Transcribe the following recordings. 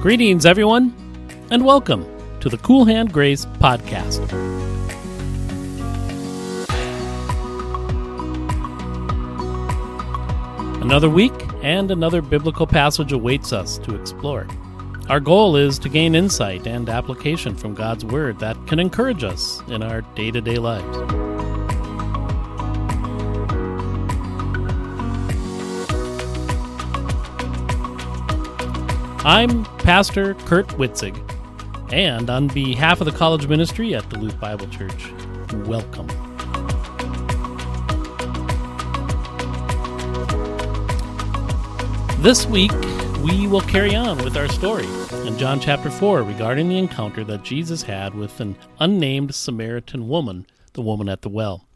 Greetings, everyone, and welcome to the Cool Hand Grace Podcast. Another week and another biblical passage awaits us to explore. Our goal is to gain insight and application from God's Word that can encourage us in our day to day lives. I'm Pastor Kurt Witzig, and on behalf of the college ministry at Duluth Bible Church, welcome. This week, we will carry on with our story in John chapter 4 regarding the encounter that Jesus had with an unnamed Samaritan woman, the woman at the well.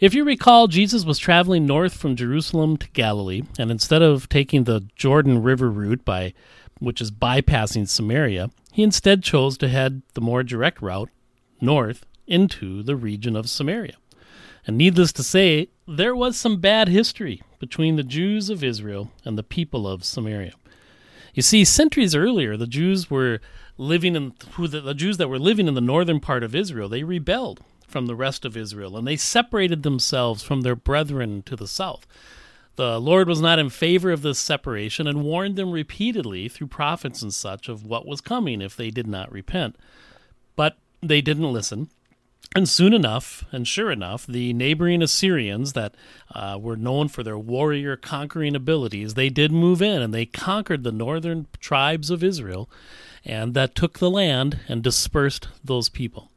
If you recall, Jesus was traveling north from Jerusalem to Galilee, and instead of taking the Jordan River route by which is bypassing Samaria, he instead chose to head the more direct route north into the region of Samaria. And needless to say, there was some bad history between the Jews of Israel and the people of Samaria. You see, centuries earlier, the Jews were living in who the, the Jews that were living in the northern part of Israel, they rebelled from the rest of Israel and they separated themselves from their brethren to the south. The Lord was not in favor of this separation and warned them repeatedly through prophets and such of what was coming if they did not repent. But they didn't listen. And soon enough, and sure enough, the neighboring Assyrians that uh, were known for their warrior conquering abilities, they did move in and they conquered the northern tribes of Israel and that took the land and dispersed those people.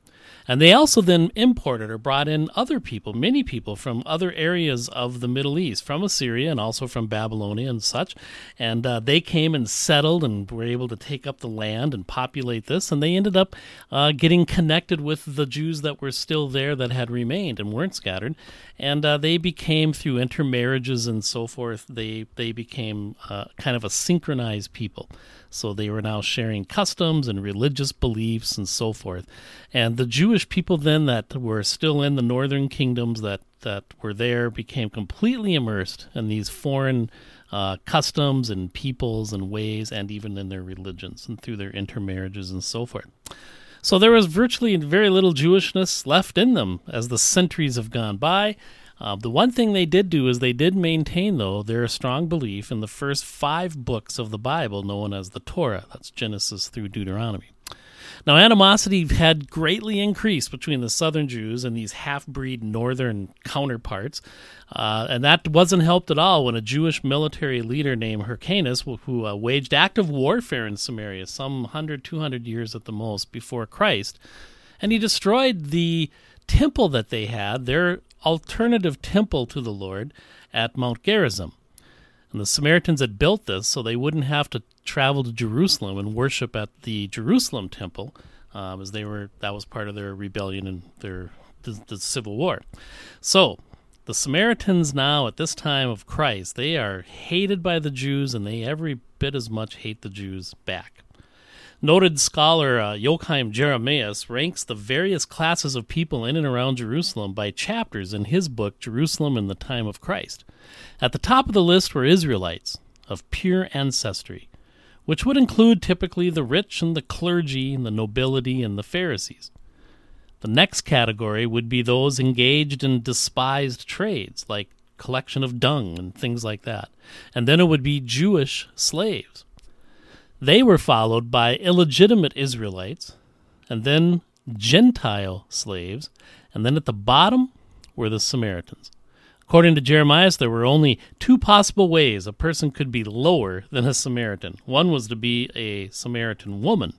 And they also then imported or brought in other people, many people from other areas of the Middle East, from Assyria and also from Babylonia and such. And uh, they came and settled and were able to take up the land and populate this. And they ended up uh, getting connected with the Jews that were still there that had remained and weren't scattered. And uh, they became, through intermarriages and so forth, they, they became uh, kind of a synchronized people. So they were now sharing customs and religious beliefs and so forth. And the Jewish people then that were still in the northern kingdoms that, that were there became completely immersed in these foreign uh, customs and peoples and ways, and even in their religions and through their intermarriages and so forth. So there was virtually very little Jewishness left in them as the centuries have gone by. Uh, the one thing they did do is they did maintain, though, their strong belief in the first five books of the Bible, known as the Torah. That's Genesis through Deuteronomy. Now, animosity had greatly increased between the southern Jews and these half breed northern counterparts, uh, and that wasn't helped at all when a Jewish military leader named Hyrcanus, who uh, waged active warfare in Samaria some 100, 200 years at the most before Christ, and he destroyed the temple that they had, their alternative temple to the Lord at Mount Gerizim. And the Samaritans had built this so they wouldn't have to travel to Jerusalem and worship at the Jerusalem temple, um, as they were that was part of their rebellion and their the, the civil war. So the Samaritans now at this time of Christ, they are hated by the Jews and they every bit as much hate the Jews back. Noted scholar uh, Joachim Jeremias ranks the various classes of people in and around Jerusalem by chapters in his book Jerusalem in the Time of Christ. At the top of the list were Israelites of pure ancestry, which would include typically the rich and the clergy and the nobility and the Pharisees. The next category would be those engaged in despised trades like collection of dung and things like that. And then it would be Jewish slaves. They were followed by illegitimate Israelites, and then Gentile slaves, and then at the bottom were the Samaritans. According to Jeremias, there were only two possible ways a person could be lower than a Samaritan. One was to be a Samaritan woman,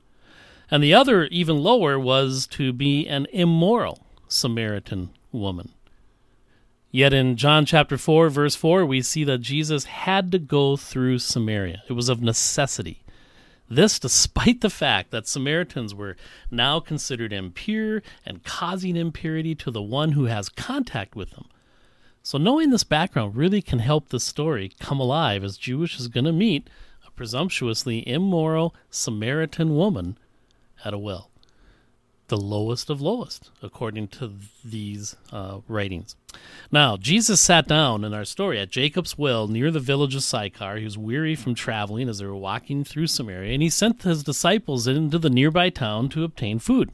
and the other, even lower, was to be an immoral Samaritan woman. Yet in John chapter 4, verse 4, we see that Jesus had to go through Samaria. It was of necessity. This despite the fact that Samaritans were now considered impure and causing impurity to the one who has contact with them. So, knowing this background really can help the story come alive as Jesus is going to meet a presumptuously immoral Samaritan woman at a well. the lowest of lowest, according to these uh, writings. Now, Jesus sat down in our story at Jacob's well near the village of Sychar. He was weary from traveling as they were walking through Samaria, and he sent his disciples into the nearby town to obtain food.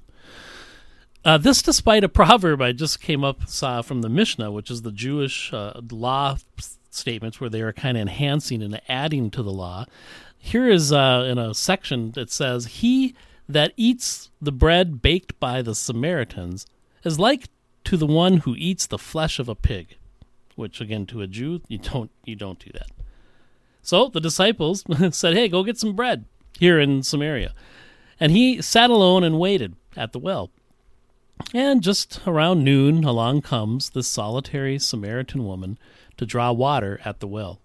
Uh, this, despite a proverb I just came up saw from the Mishnah, which is the Jewish uh, law statements where they are kind of enhancing and adding to the law. Here is uh, in a section that says, "He that eats the bread baked by the Samaritans is like to the one who eats the flesh of a pig." Which, again, to a Jew, you don't you don't do that. So the disciples said, "Hey, go get some bread here in Samaria," and he sat alone and waited at the well. And just around noon, along comes this solitary Samaritan woman to draw water at the well.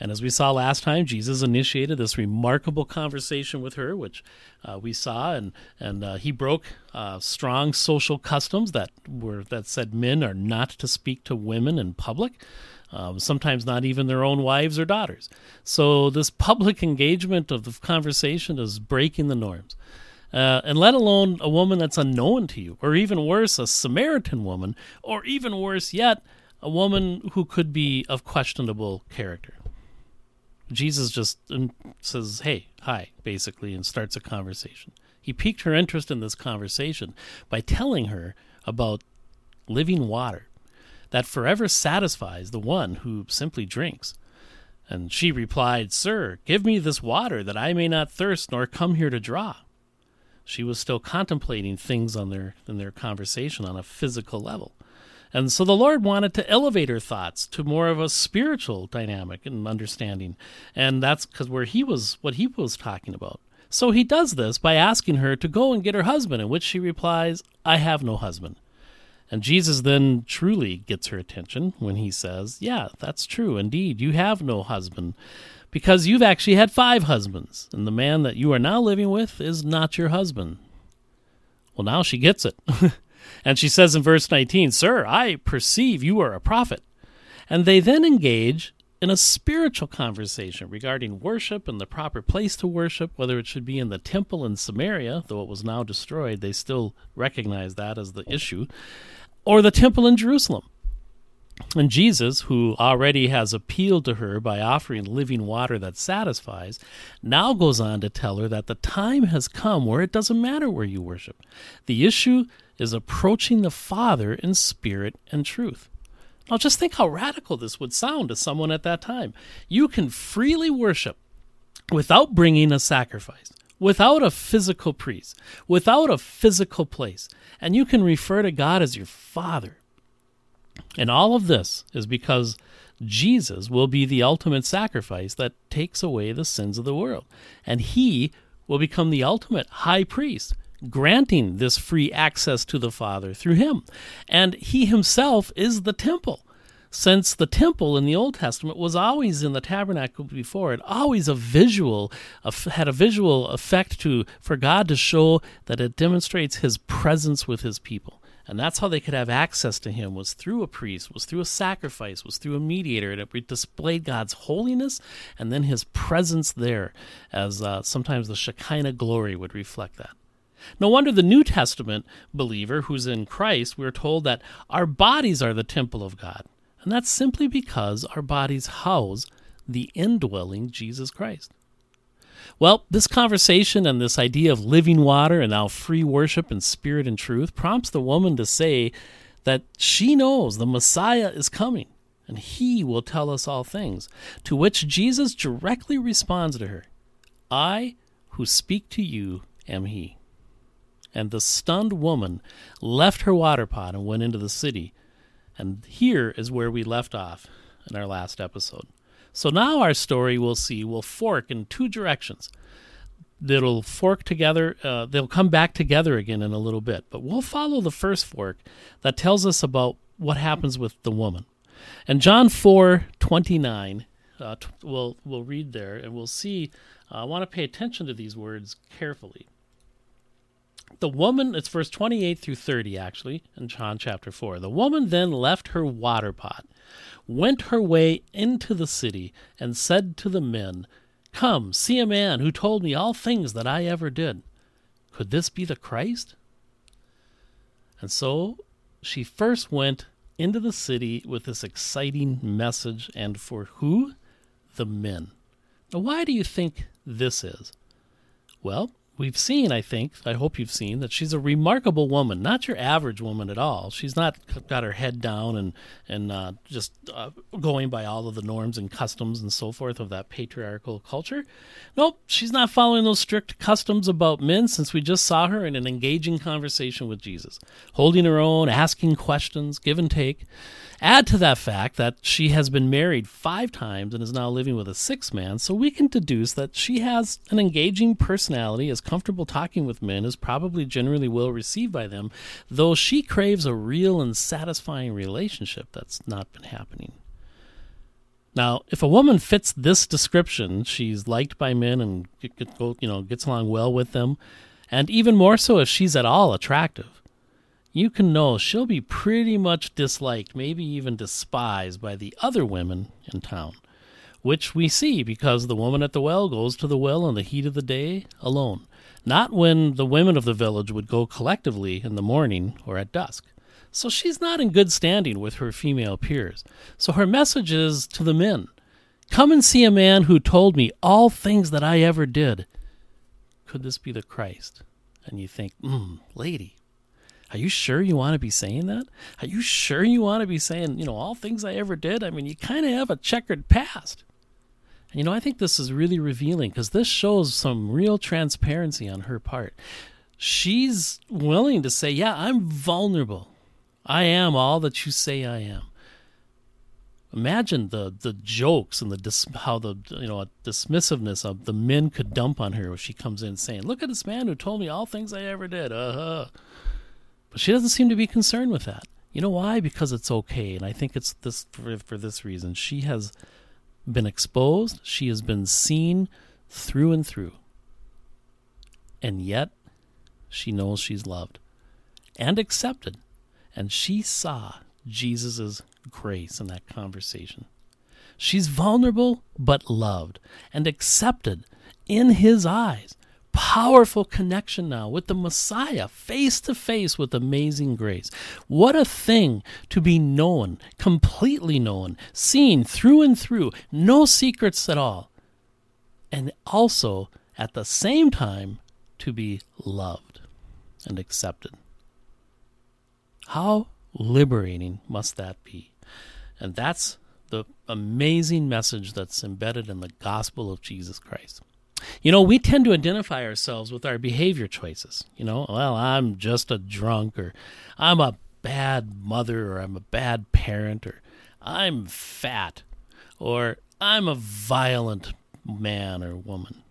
And as we saw last time, Jesus initiated this remarkable conversation with her, which uh, we saw, and and uh, he broke uh, strong social customs that were that said men are not to speak to women in public, um, sometimes not even their own wives or daughters. So this public engagement of the conversation is breaking the norms uh, and let alone a woman that's unknown to you, or even worse, a Samaritan woman, or even worse yet, a woman who could be of questionable character. Jesus just um, says, Hey, hi, basically, and starts a conversation. He piqued her interest in this conversation by telling her about living water that forever satisfies the one who simply drinks. And she replied, Sir, give me this water that I may not thirst nor come here to draw. She was still contemplating things on their in their conversation on a physical level. And so the Lord wanted to elevate her thoughts to more of a spiritual dynamic and understanding. And that's because where he was what he was talking about. So he does this by asking her to go and get her husband, in which she replies, I have no husband. And Jesus then truly gets her attention when he says, Yeah, that's true. Indeed, you have no husband because you've actually had five husbands, and the man that you are now living with is not your husband. Well, now she gets it. and she says in verse 19, Sir, I perceive you are a prophet. And they then engage in a spiritual conversation regarding worship and the proper place to worship, whether it should be in the temple in Samaria, though it was now destroyed, they still recognize that as the issue, or the temple in Jerusalem. And Jesus, who already has appealed to her by offering living water that satisfies, now goes on to tell her that the time has come where it doesn't matter where you worship. The issue is approaching the Father in spirit and truth. Now, just think how radical this would sound to someone at that time. You can freely worship without bringing a sacrifice, without a physical priest, without a physical place, and you can refer to God as your Father and all of this is because Jesus will be the ultimate sacrifice that takes away the sins of the world. And he will become the ultimate high priest, granting this free access to the Father through him. And he himself is the temple. Since the temple in the Old Testament was always in the tabernacle before it, always a visual, had a visual effect to for God to show that it demonstrates His presence with His people. And that's how they could have access to him was through a priest, was through a sacrifice, was through a mediator. It displayed God's holiness and then his presence there, as uh, sometimes the Shekinah glory would reflect that. No wonder the New Testament believer who's in Christ, we're told that our bodies are the temple of God. And that's simply because our bodies house the indwelling Jesus Christ. Well, this conversation and this idea of living water and now free worship and spirit and truth prompts the woman to say that she knows the Messiah is coming and he will tell us all things. To which Jesus directly responds to her I who speak to you am he. And the stunned woman left her water pot and went into the city. And here is where we left off in our last episode. So now our story we'll see will fork in two directions. It'll fork together, uh, they'll come back together again in a little bit, but we'll follow the first fork that tells us about what happens with the woman. And John 4 29, uh, t- we'll, we'll read there and we'll see. Uh, I want to pay attention to these words carefully. The woman, it's verse 28 through 30 actually, in John chapter 4. The woman then left her water pot went her way into the city, and said to the men, Come, see a man who told me all things that I ever did. Could this be the Christ? And so she first went into the city with this exciting message, and for who? The men. Now, why do you think this is? Well, we've seen, I think, I hope you've seen, that she's a remarkable woman, not your average woman at all. She's not got her head down and, and uh, just uh, going by all of the norms and customs and so forth of that patriarchal culture. Nope, she's not following those strict customs about men since we just saw her in an engaging conversation with Jesus, holding her own, asking questions, give and take. Add to that fact that she has been married five times and is now living with a sixth man, so we can deduce that she has an engaging personality, is comfortable talking with men, is probably generally well received by them, though she craves a real and satisfying relationship that's not been happening. Now, if a woman fits this description, she's liked by men and you know gets along well with them, and even more so if she's at all attractive you can know she'll be pretty much disliked, maybe even despised by the other women in town, which we see because the woman at the well goes to the well in the heat of the day alone, not when the women of the village would go collectively in the morning or at dusk. So she's not in good standing with her female peers. So her message is to the men Come and see a man who told me all things that I ever did. Could this be the Christ? And you think, hmm, lady, are you sure you want to be saying that? Are you sure you want to be saying, you know, all things I ever did? I mean, you kind of have a checkered past. And, you know, I think this is really revealing because this shows some real transparency on her part. She's willing to say, yeah, I'm vulnerable. I am all that you say I am. Imagine the the jokes and the dis, how the you know dismissiveness of the men could dump on her if she comes in saying, "Look at this man who told me all things I ever did." Uh huh. She doesn't seem to be concerned with that. You know why? Because it's okay. And I think it's this for, for this reason. She has been exposed, she has been seen through and through. And yet, she knows she's loved and accepted. And she saw Jesus' grace in that conversation. She's vulnerable but loved and accepted in his eyes powerful connection now with the Messiah, face to face with amazing grace. What a thing to be known, completely known, seen through and through, no secrets at all. And also, at the same time, to be loved and accepted. How liberating must that be? And that's the amazing message that's embedded in the gospel of Jesus Christ. You know, we tend to identify ourselves with our behavior choices. You know, well, I'm just a drunk, or I'm a bad mother, or I'm a bad parent, or I'm fat, or I'm a violent man or woman.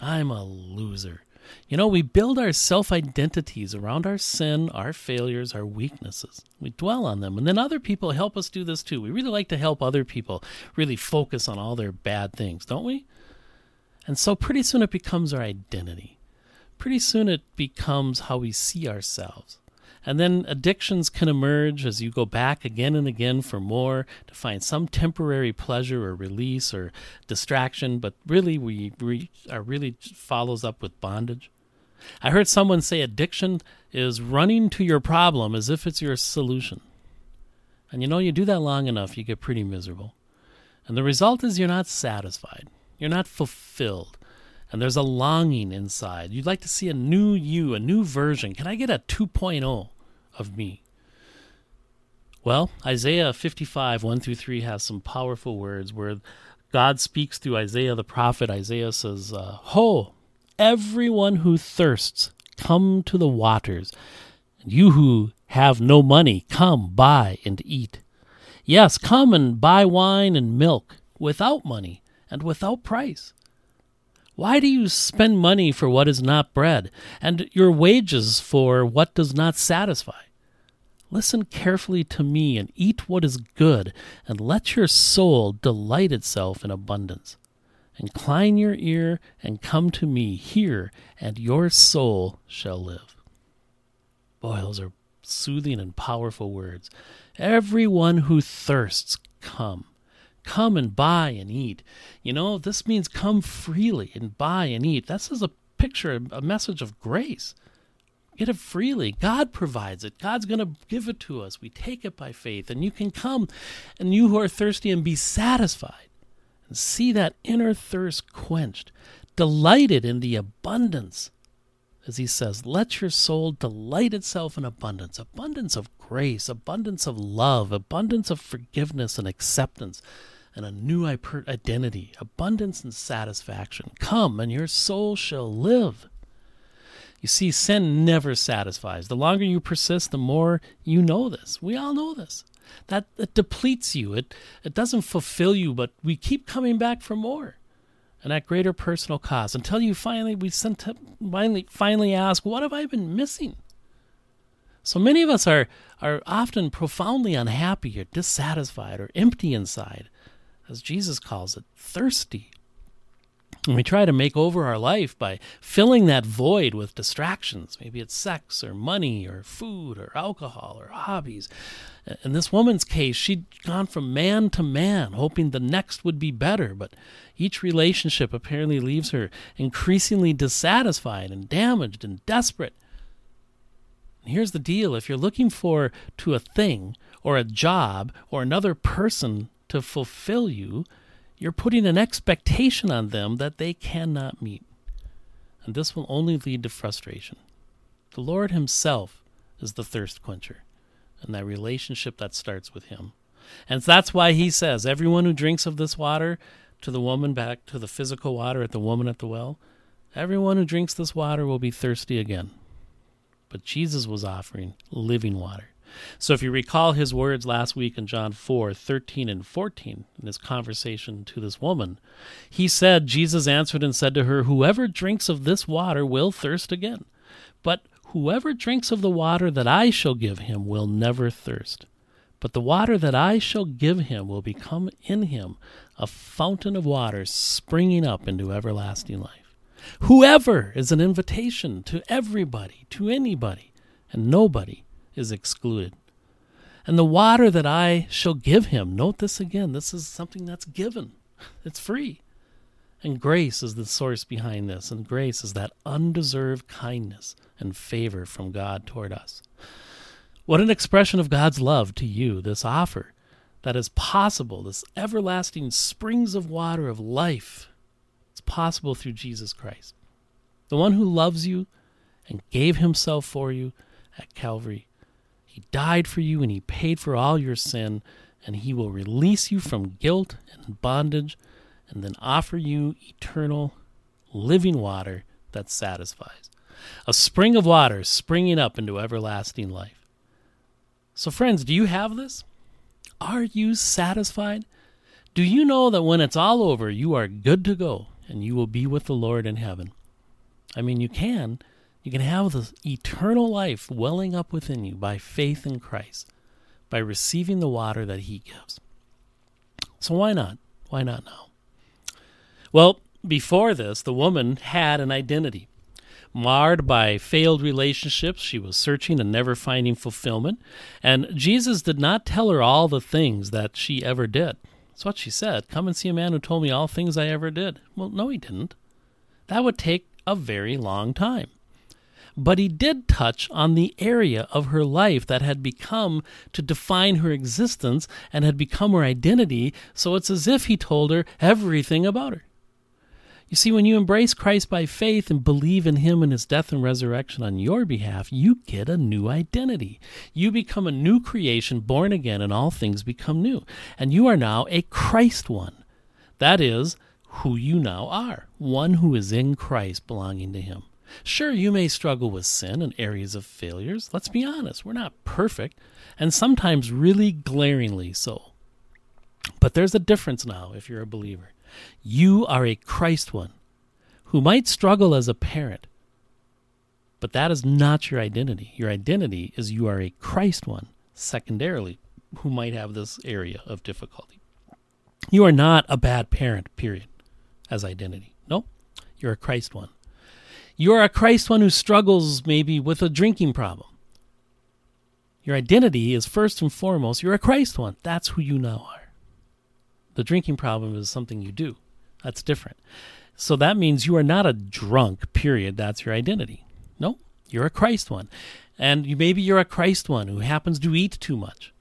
I'm a loser. You know, we build our self identities around our sin, our failures, our weaknesses. We dwell on them. And then other people help us do this too. We really like to help other people really focus on all their bad things, don't we? And so pretty soon it becomes our identity. Pretty soon it becomes how we see ourselves. And then addictions can emerge as you go back again and again for more to find some temporary pleasure or release or distraction, but really we, are really follows up with bondage. I heard someone say addiction is running to your problem as if it's your solution. And you know, you do that long enough, you get pretty miserable. And the result is you're not satisfied. You're not fulfilled. And there's a longing inside. You'd like to see a new you, a new version. Can I get a 2.0 of me? Well, Isaiah 55, 1 through 3 has some powerful words where God speaks through Isaiah the prophet. Isaiah says, uh, Ho, everyone who thirsts, come to the waters. And you who have no money, come buy and eat. Yes, come and buy wine and milk without money and without price. Why do you spend money for what is not bread, and your wages for what does not satisfy? Listen carefully to me and eat what is good, and let your soul delight itself in abundance. Incline your ear and come to me, hear, and your soul shall live. Boy, those are soothing and powerful words. Everyone who thirsts, come. Come and buy and eat. You know, this means come freely and buy and eat. This is a picture, a message of grace. get it freely. God provides it. God's going to give it to us. We take it by faith. And you can come, and you who are thirsty, and be satisfied and see that inner thirst quenched, delighted in the abundance. As he says, let your soul delight itself in abundance, abundance of grace, abundance of love, abundance of forgiveness and acceptance, and a new identity, abundance and satisfaction. Come, and your soul shall live. You see, sin never satisfies. The longer you persist, the more you know this. We all know this. That it depletes you. It it doesn't fulfill you, but we keep coming back for more. And at greater personal cost until you finally we finally finally ask, what have I been missing? So many of us are are often profoundly unhappy or dissatisfied or empty inside, as Jesus calls it, thirsty and we try to make over our life by filling that void with distractions. Maybe it's sex or money or food or alcohol or hobbies. In this woman's case, she'd gone from man to man, hoping the next would be better, but each relationship apparently leaves her increasingly dissatisfied and damaged and desperate. And here's the deal if you're looking for to a thing or a job or another person to fulfill you, you're putting an expectation on them that they cannot meet. And this will only lead to frustration. The Lord Himself is the thirst quencher, and that relationship that starts with Him. And that's why He says, Everyone who drinks of this water, to the woman back to the physical water at the woman at the well, everyone who drinks this water will be thirsty again. But Jesus was offering living water. So if you recall his words last week in John 4 13 and 14, in his conversation to this woman, he said, Jesus answered and said to her, Whoever drinks of this water will thirst again. But whoever drinks of the water that I shall give him will never thirst. But the water that I shall give him will become in him a fountain of water springing up into everlasting life. Whoever is an invitation to everybody, to anybody, and nobody is excluded. And the water that I shall give him, note this again, this is something that's given, it's free. And grace is the source behind this, and grace is that undeserved kindness and favor from God toward us. What an expression of God's love to you, this offer that is possible, this everlasting springs of water of life. It's possible through Jesus Christ, the one who loves you and gave himself for you at Calvary he died for you and He paid for all your sin, and He will release you from guilt and bondage and then offer you eternal living water that satisfies. A spring of water springing up into everlasting life. So, friends, do you have this? Are you satisfied? Do you know that when it's all over, you are good to go and you will be with the Lord in heaven? I mean, you can you can have the eternal life welling up within you by faith in Christ, by receiving the water that He gives. So why not? Why not now? Well, before this, the woman had an identity. Marred by failed relationships, she was searching and never finding fulfillment. And Jesus did not tell her all the things that she ever did. That's what she said. Come and see a man who told me all things I ever did. Well, no, he didn't. That would take a very long time but he did touch on the area of her life that had become to define her existence and had become her identity, so it's as if he told her everything about her. You see, when you embrace Christ by faith and believe in Him and His death and resurrection on your behalf, you get a new identity. You become a new creation, born again, and all things become new. And you are now a Christ one. That is, who you now are, one who is in Christ, belonging to Him. Sure, you may struggle with sin and areas of failures. Let's be honest, we're not perfect, and sometimes really glaringly so. But there's a difference now if you're a believer. You are a Christ one who might struggle as a parent, but that is not your identity. Your identity is you are a Christ one, secondarily, who might have this area of difficulty. You are not a bad parent, period, as identity. No, you're a Christ one. You're a Christ one who struggles maybe with a drinking problem. Your identity is first and foremost, you're a Christ one. That's who you now are. The drinking problem is something you do. That's different. So that means you are not a drunk, period. That's your identity. No, You're a Christ one. And you, maybe you're a Christ one who happens to eat too much,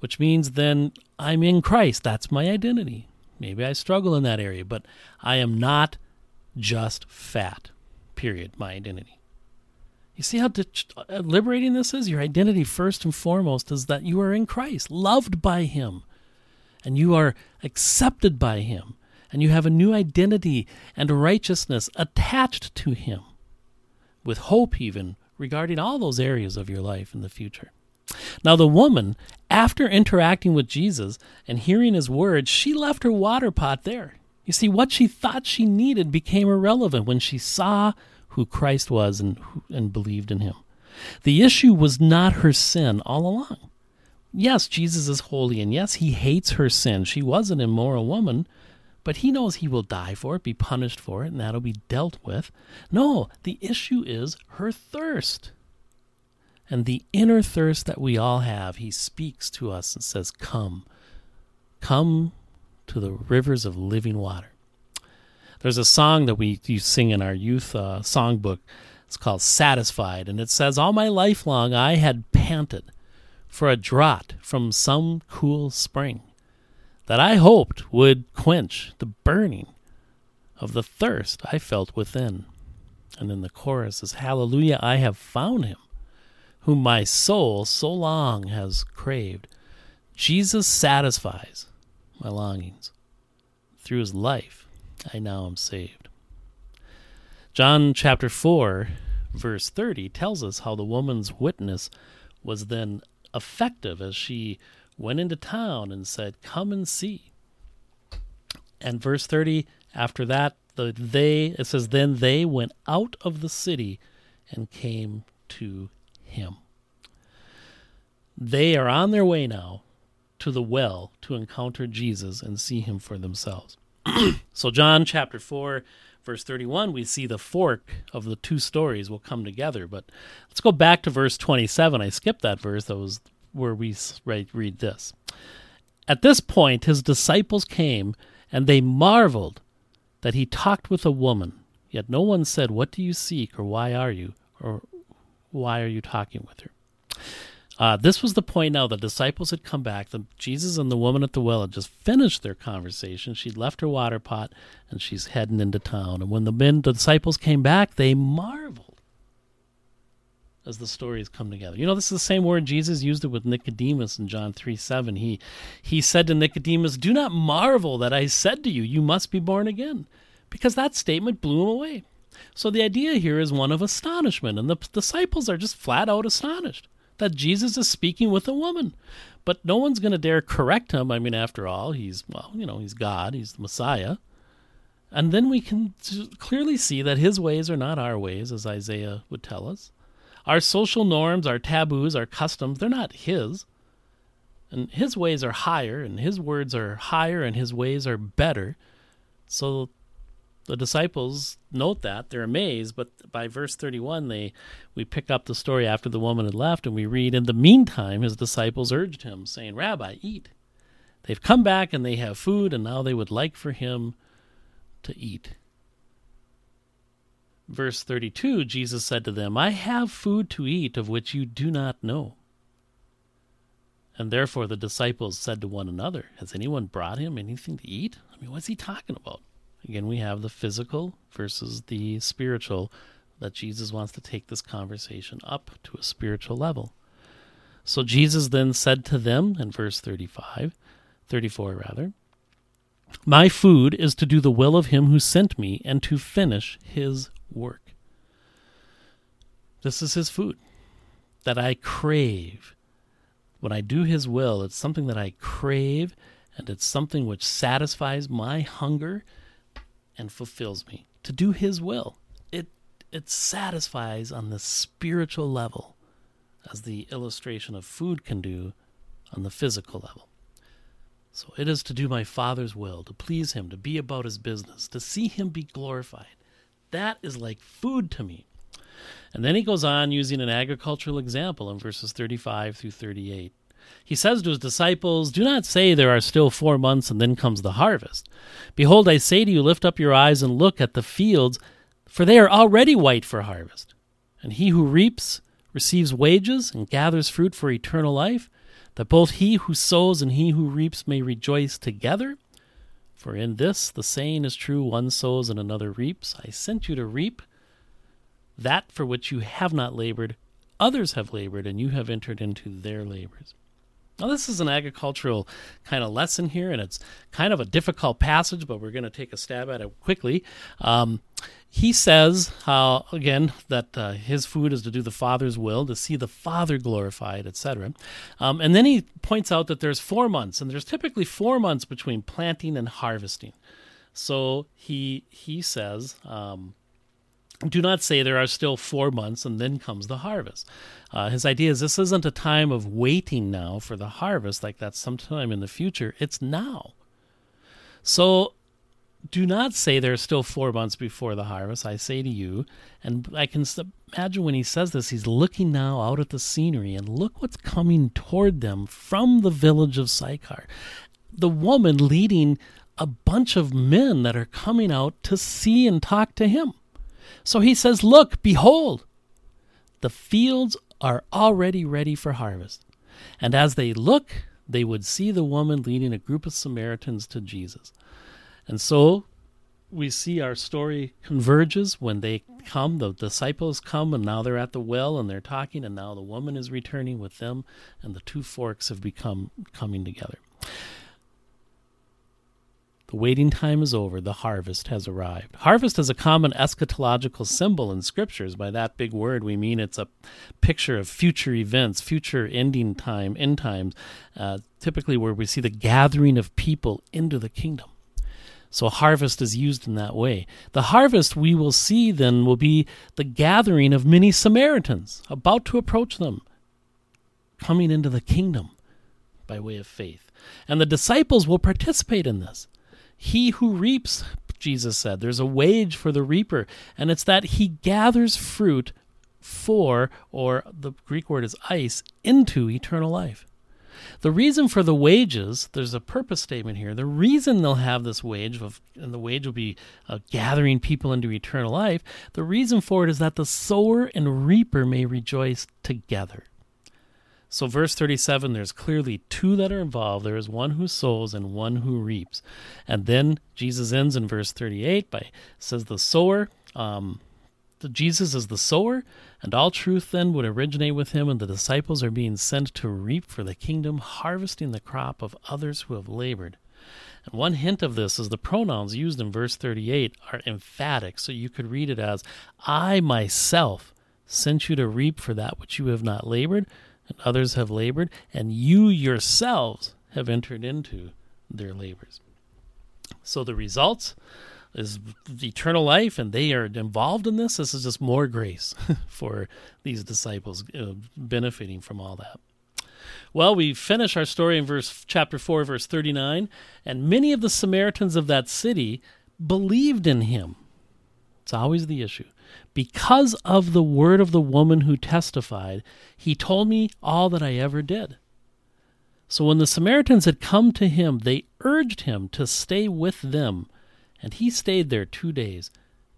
which means then I'm in Christ. That's my identity. Maybe I struggle in that area, but I am not just fat, period, my identity. You see how uh, liberating this is? Your identity, first and foremost, is that you are in Christ, loved by Him, and you are accepted by Him, and you have a new identity and righteousness attached to Him, with hope even regarding all those areas of your life in the future. Now, the woman, after interacting with Jesus and hearing his words, she left her water pot there. You see, what she thought she needed became irrelevant when she saw who Christ was and, and believed in him. The issue was not her sin all along. Yes, Jesus is holy, and yes, he hates her sin. She was an immoral woman, but he knows he will die for it, be punished for it, and that'll be dealt with. No, the issue is her thirst. And the inner thirst that we all have, he speaks to us and says, Come, come to the rivers of living water. There's a song that we you sing in our youth uh, songbook. It's called Satisfied, and it says, All my life long I had panted for a draught from some cool spring that I hoped would quench the burning of the thirst I felt within. And then the chorus is, Hallelujah, I have found him, whom my soul so long has craved. Jesus satisfies my longings. Through his life, I now am saved. John chapter 4, verse 30 tells us how the woman's witness was then effective as she went into town and said, Come and see. And verse 30, after that, the they, it says, Then they went out of the city and came to him. They are on their way now to the well to encounter Jesus and see him for themselves. so, John chapter 4, verse 31, we see the fork of the two stories will come together. But let's go back to verse 27. I skipped that verse. That was where we read this. At this point, his disciples came, and they marveled that he talked with a woman. Yet no one said, What do you seek, or why are you, or why are you talking with her? Uh, this was the point now the disciples had come back. The, Jesus and the woman at the well had just finished their conversation. She'd left her water pot and she's heading into town. And when the men, the disciples came back, they marveled as the stories come together. You know, this is the same word Jesus used it with Nicodemus in John 3 7. He, he said to Nicodemus, Do not marvel that I said to you, You must be born again. Because that statement blew him away. So the idea here is one of astonishment, and the disciples are just flat out astonished that Jesus is speaking with a woman. But no one's going to dare correct him. I mean, after all, he's, well, you know, he's God, he's the Messiah. And then we can clearly see that his ways are not our ways, as Isaiah would tell us. Our social norms, our taboos, our customs, they're not his. And his ways are higher, and his words are higher, and his ways are better. So the disciples note that they're amazed but by verse 31 they we pick up the story after the woman had left and we read in the meantime his disciples urged him saying rabbi eat they've come back and they have food and now they would like for him to eat. Verse 32 jesus said to them i have food to eat of which you do not know. And therefore the disciples said to one another has anyone brought him anything to eat? I mean what's he talking about Again, we have the physical versus the spiritual that Jesus wants to take this conversation up to a spiritual level. So Jesus then said to them in verse 35, 34 rather, My food is to do the will of him who sent me and to finish his work. This is his food that I crave. When I do his will, it's something that I crave and it's something which satisfies my hunger and fulfills me to do his will. It it satisfies on the spiritual level as the illustration of food can do on the physical level. So it is to do my Father's will, to please him, to be about his business, to see him be glorified. That is like food to me. And then he goes on using an agricultural example in verses 35 through 38. He says to his disciples, Do not say there are still four months and then comes the harvest. Behold, I say to you, lift up your eyes and look at the fields, for they are already white for harvest. And he who reaps receives wages and gathers fruit for eternal life, that both he who sows and he who reaps may rejoice together. For in this the saying is true one sows and another reaps. I sent you to reap that for which you have not labored, others have labored, and you have entered into their labors. Now, this is an agricultural kind of lesson here, and it's kind of a difficult passage, but we're going to take a stab at it quickly. Um, he says how again that uh, his food is to do the father's will to see the father glorified etc um, and then he points out that there's four months and there's typically four months between planting and harvesting so he he says um, do not say there are still four months and then comes the harvest. Uh, his idea is this isn't a time of waiting now for the harvest, like that's sometime in the future. It's now. So do not say there are still four months before the harvest. I say to you, and I can imagine when he says this, he's looking now out at the scenery and look what's coming toward them from the village of Sychar. The woman leading a bunch of men that are coming out to see and talk to him. So he says, Look, behold, the fields are already ready for harvest. And as they look, they would see the woman leading a group of Samaritans to Jesus. And so we see our story converges when they come. The disciples come, and now they're at the well and they're talking, and now the woman is returning with them, and the two forks have become coming together. The waiting time is over. The harvest has arrived. Harvest is a common eschatological symbol in scriptures. By that big word, we mean it's a picture of future events, future ending time, end times, uh, typically where we see the gathering of people into the kingdom. So harvest is used in that way. The harvest we will see then will be the gathering of many Samaritans about to approach them, coming into the kingdom by way of faith. And the disciples will participate in this. He who reaps, Jesus said, there's a wage for the reaper, and it's that he gathers fruit for, or the Greek word is eis, into eternal life. The reason for the wages, there's a purpose statement here. The reason they'll have this wage, of, and the wage will be uh, gathering people into eternal life, the reason for it is that the sower and reaper may rejoice together. So, verse 37, there's clearly two that are involved. There is one who sows and one who reaps. And then Jesus ends in verse 38 by says the sower, um, the Jesus is the sower, and all truth then would originate with him, and the disciples are being sent to reap for the kingdom, harvesting the crop of others who have labored. And one hint of this is the pronouns used in verse 38 are emphatic, so you could read it as, I myself sent you to reap for that which you have not labored and others have labored, and you yourselves have entered into their labors. So the results is eternal life, and they are involved in this. This is just more grace for these disciples uh, benefiting from all that. Well, we finish our story in verse chapter 4 verse 39, and many of the Samaritans of that city believed in him. It's always the issue. Because of the word of the woman who testified, he told me all that I ever did. So when the Samaritans had come to him, they urged him to stay with them, and he stayed there two days.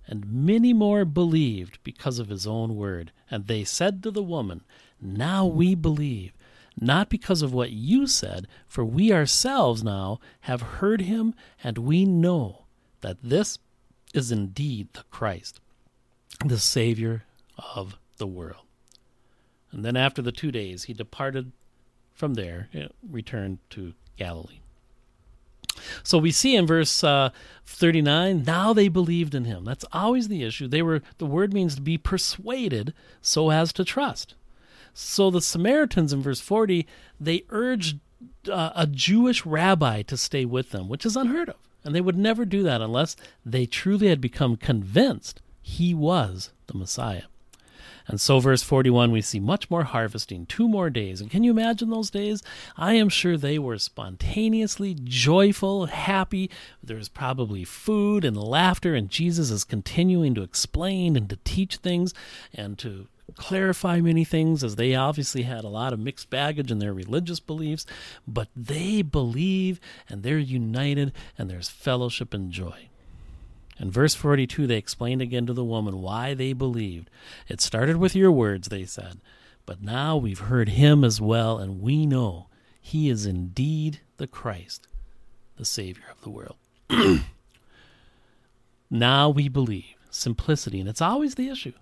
And many more believed because of his own word. And they said to the woman, Now we believe, not because of what you said, for we ourselves now have heard him, and we know that this is indeed the Christ the Savior of the world. And then after the two days, he departed from there, uh, returned to Galilee. So we see in verse uh, 39, now they believed in him. That's always the issue. They were the word means to be persuaded so as to trust. So the Samaritans in verse 40, they urged uh, a Jewish rabbi to stay with them, which is unheard of. And they would never do that unless they truly had become convinced he was the Messiah. And so, verse 41, we see much more harvesting, two more days. And can you imagine those days? I am sure they were spontaneously joyful, happy. There's probably food and laughter, and Jesus is continuing to explain and to teach things and to clarify many things, as they obviously had a lot of mixed baggage in their religious beliefs. But they believe, and they're united, and there's fellowship and joy. In verse 42, they explained again to the woman why they believed. It started with your words, they said, but now we've heard him as well, and we know he is indeed the Christ, the Savior of the world. now we believe. Simplicity, and it's always the issue.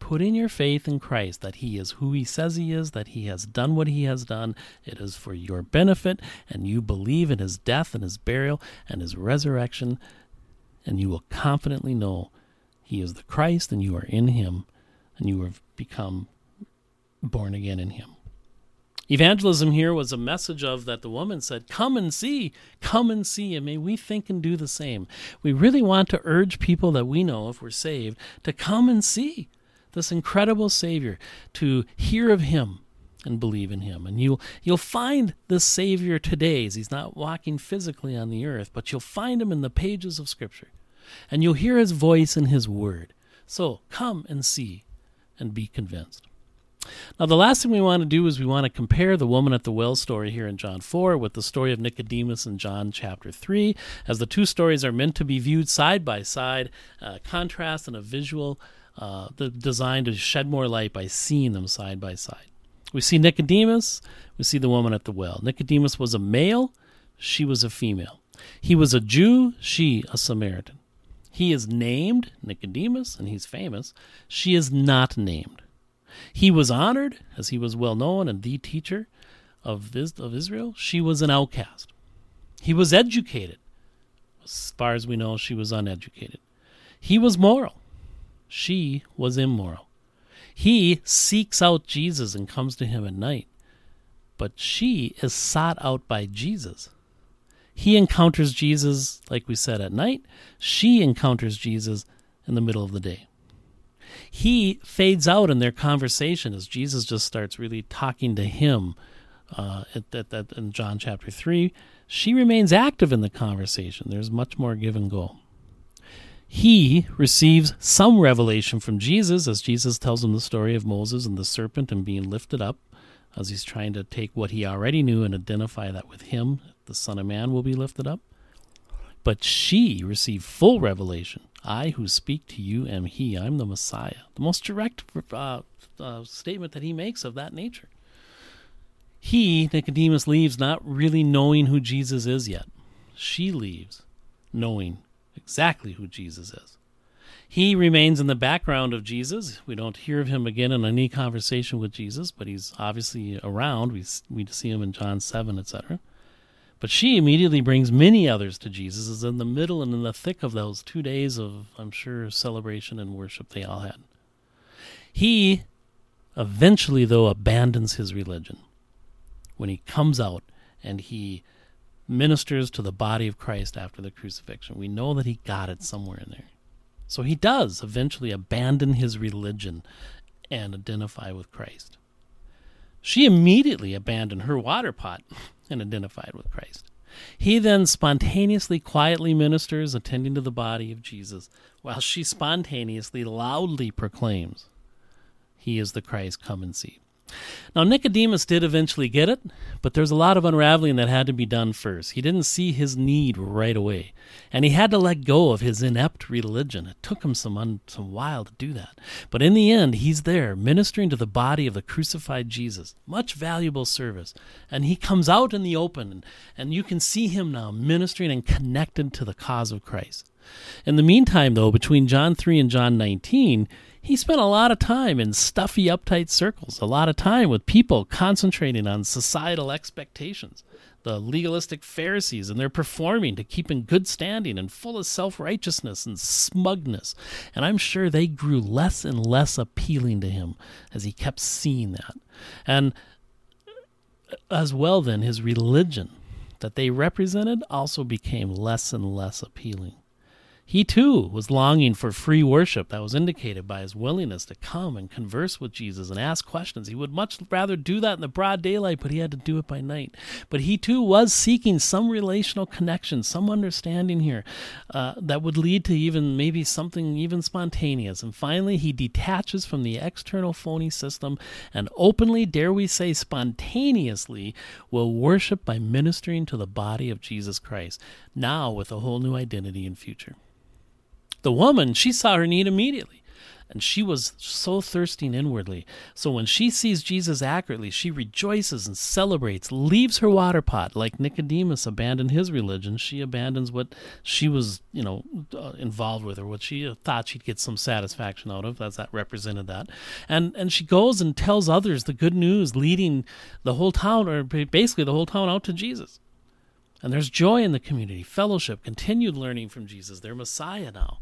Putting your faith in Christ that He is who He says He is, that He has done what He has done. It is for your benefit, and you believe in His death and His burial and His resurrection, and you will confidently know He is the Christ, and you are in Him, and you have become born again in Him. Evangelism here was a message of that the woman said, Come and see, come and see, and may we think and do the same. We really want to urge people that we know, if we're saved, to come and see this incredible Savior, to hear of Him and believe in Him. And you'll, you'll find this Savior today, He's not walking physically on the earth, but you'll find Him in the pages of Scripture. And you'll hear His voice in His Word. So come and see and be convinced. Now, the last thing we want to do is we want to compare the woman at the well story here in John 4 with the story of Nicodemus in John chapter 3, as the two stories are meant to be viewed side by side, uh, contrast and a visual uh, designed to shed more light by seeing them side by side. We see Nicodemus, we see the woman at the well. Nicodemus was a male, she was a female. He was a Jew, she a Samaritan. He is named Nicodemus, and he's famous. She is not named. He was honored, as he was well known and the teacher of, of Israel. She was an outcast. He was educated. As far as we know, she was uneducated. He was moral. She was immoral. He seeks out Jesus and comes to him at night, but she is sought out by Jesus. He encounters Jesus, like we said, at night. She encounters Jesus in the middle of the day he fades out in their conversation as Jesus just starts really talking to him uh, at, at, at, in John chapter 3. She remains active in the conversation. There's much more give and go. He receives some revelation from Jesus as Jesus tells him the story of Moses and the serpent and being lifted up as he's trying to take what he already knew and identify that with him, the Son of Man will be lifted up. But she received full revelation I who speak to you am He. I'm the Messiah. The most direct uh, uh, statement that he makes of that nature. He, Nicodemus, leaves not really knowing who Jesus is yet. She leaves knowing exactly who Jesus is. He remains in the background of Jesus. We don't hear of him again in any conversation with Jesus, but he's obviously around. We, we see him in John 7, etc. But she immediately brings many others to Jesus, is in the middle and in the thick of those two days of, I'm sure, celebration and worship they all had. He eventually, though, abandons his religion when he comes out and he ministers to the body of Christ after the crucifixion. We know that he got it somewhere in there. So he does eventually abandon his religion and identify with Christ. She immediately abandoned her water pot and identified with Christ. He then spontaneously, quietly ministers, attending to the body of Jesus, while she spontaneously, loudly proclaims, He is the Christ, come and see. Now, Nicodemus did eventually get it, but there's a lot of unraveling that had to be done first. He didn't see his need right away, and he had to let go of his inept religion. It took him some, un- some while to do that. But in the end, he's there ministering to the body of the crucified Jesus. Much valuable service. And he comes out in the open, and, and you can see him now ministering and connected to the cause of Christ. In the meantime, though, between John 3 and John 19, he spent a lot of time in stuffy, uptight circles, a lot of time with people concentrating on societal expectations. The legalistic Pharisees and their performing to keep in good standing and full of self righteousness and smugness. And I'm sure they grew less and less appealing to him as he kept seeing that. And as well, then, his religion that they represented also became less and less appealing. He too was longing for free worship that was indicated by his willingness to come and converse with Jesus and ask questions. He would much rather do that in the broad daylight, but he had to do it by night. But he too was seeking some relational connection, some understanding here uh, that would lead to even maybe something even spontaneous. And finally, he detaches from the external phony system and openly, dare we say, spontaneously, will worship by ministering to the body of Jesus Christ, now with a whole new identity and future. The woman, she saw her need immediately and she was so thirsting inwardly. So when she sees Jesus accurately, she rejoices and celebrates, leaves her water pot like Nicodemus abandoned his religion. She abandons what she was, you know, uh, involved with or what she thought she'd get some satisfaction out of, as that represented that. And and she goes and tells others the good news, leading the whole town or basically the whole town out to Jesus. And there's joy in the community, fellowship, continued learning from Jesus, their Messiah now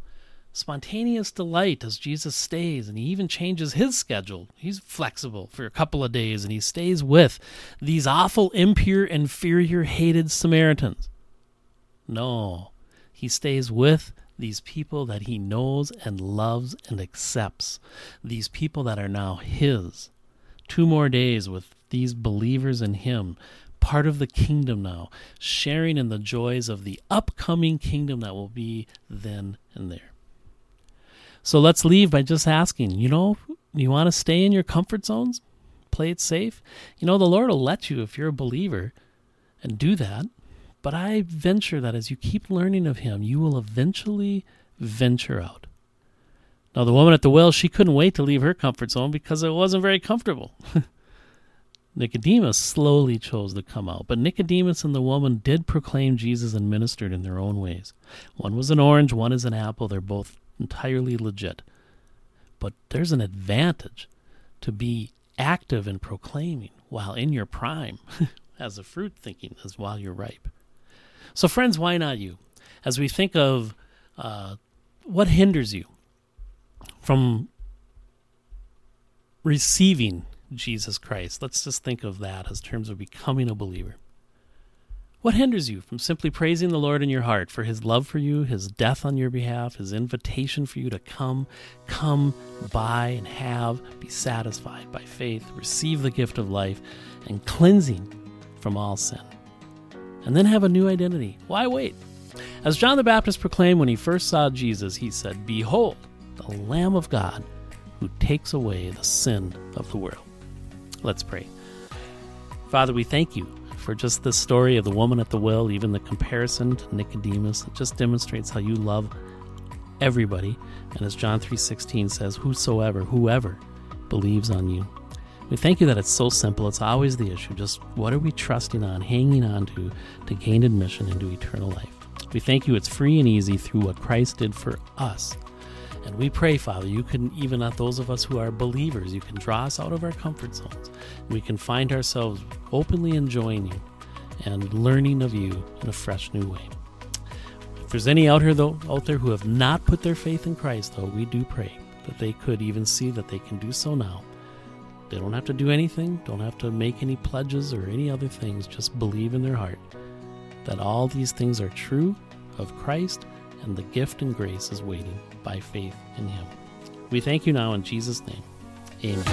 spontaneous delight as Jesus stays, and he even changes his schedule. He's flexible for a couple of days, and he stays with these awful, impure, inferior, hated Samaritans. No, he stays with these people that he knows and loves and accepts, these people that are now his. Two more days with these believers in him, part of the kingdom now, sharing in the joys of the upcoming kingdom that will be then and there. So let's leave by just asking, you know, you want to stay in your comfort zones? Play it safe? You know, the Lord will let you if you're a believer and do that. But I venture that as you keep learning of Him, you will eventually venture out. Now, the woman at the well, she couldn't wait to leave her comfort zone because it wasn't very comfortable. Nicodemus slowly chose to come out, but Nicodemus and the woman did proclaim Jesus and ministered in their own ways. One was an orange, one is an apple. They're both entirely legit. But there's an advantage to be active in proclaiming while in your prime, as a fruit thinking as while you're ripe. So, friends, why not you? As we think of uh, what hinders you from receiving Jesus Christ, let's just think of that as terms of becoming a believer. What hinders you from simply praising the Lord in your heart for his love for you, his death on your behalf, his invitation for you to come, come, buy, and have, be satisfied by faith, receive the gift of life, and cleansing from all sin? And then have a new identity. Why wait? As John the Baptist proclaimed when he first saw Jesus, he said, Behold, the Lamb of God who takes away the sin of the world. Let's pray. Father, we thank you for just the story of the woman at the well, even the comparison to Nicodemus. It just demonstrates how you love everybody. And as John 3:16 says, whosoever, whoever believes on you. We thank you that it's so simple. It's always the issue. Just what are we trusting on, hanging on to to gain admission into eternal life? We thank you it's free and easy through what Christ did for us. And we pray, Father, you can, even at those of us who are believers, you can draw us out of our comfort zones. We can find ourselves openly enjoying you and learning of you in a fresh new way. If there's any out here though out there who have not put their faith in Christ, though, we do pray that they could even see that they can do so now. They don't have to do anything, don't have to make any pledges or any other things, just believe in their heart that all these things are true of Christ and the gift and grace is waiting by faith in Him. We thank you now in Jesus' name. Amen.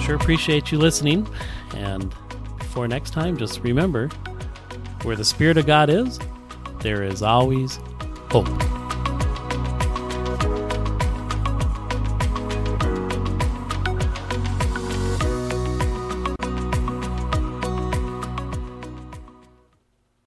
Sure appreciate you listening. And before next time, just remember where the Spirit of God is, there is always hope.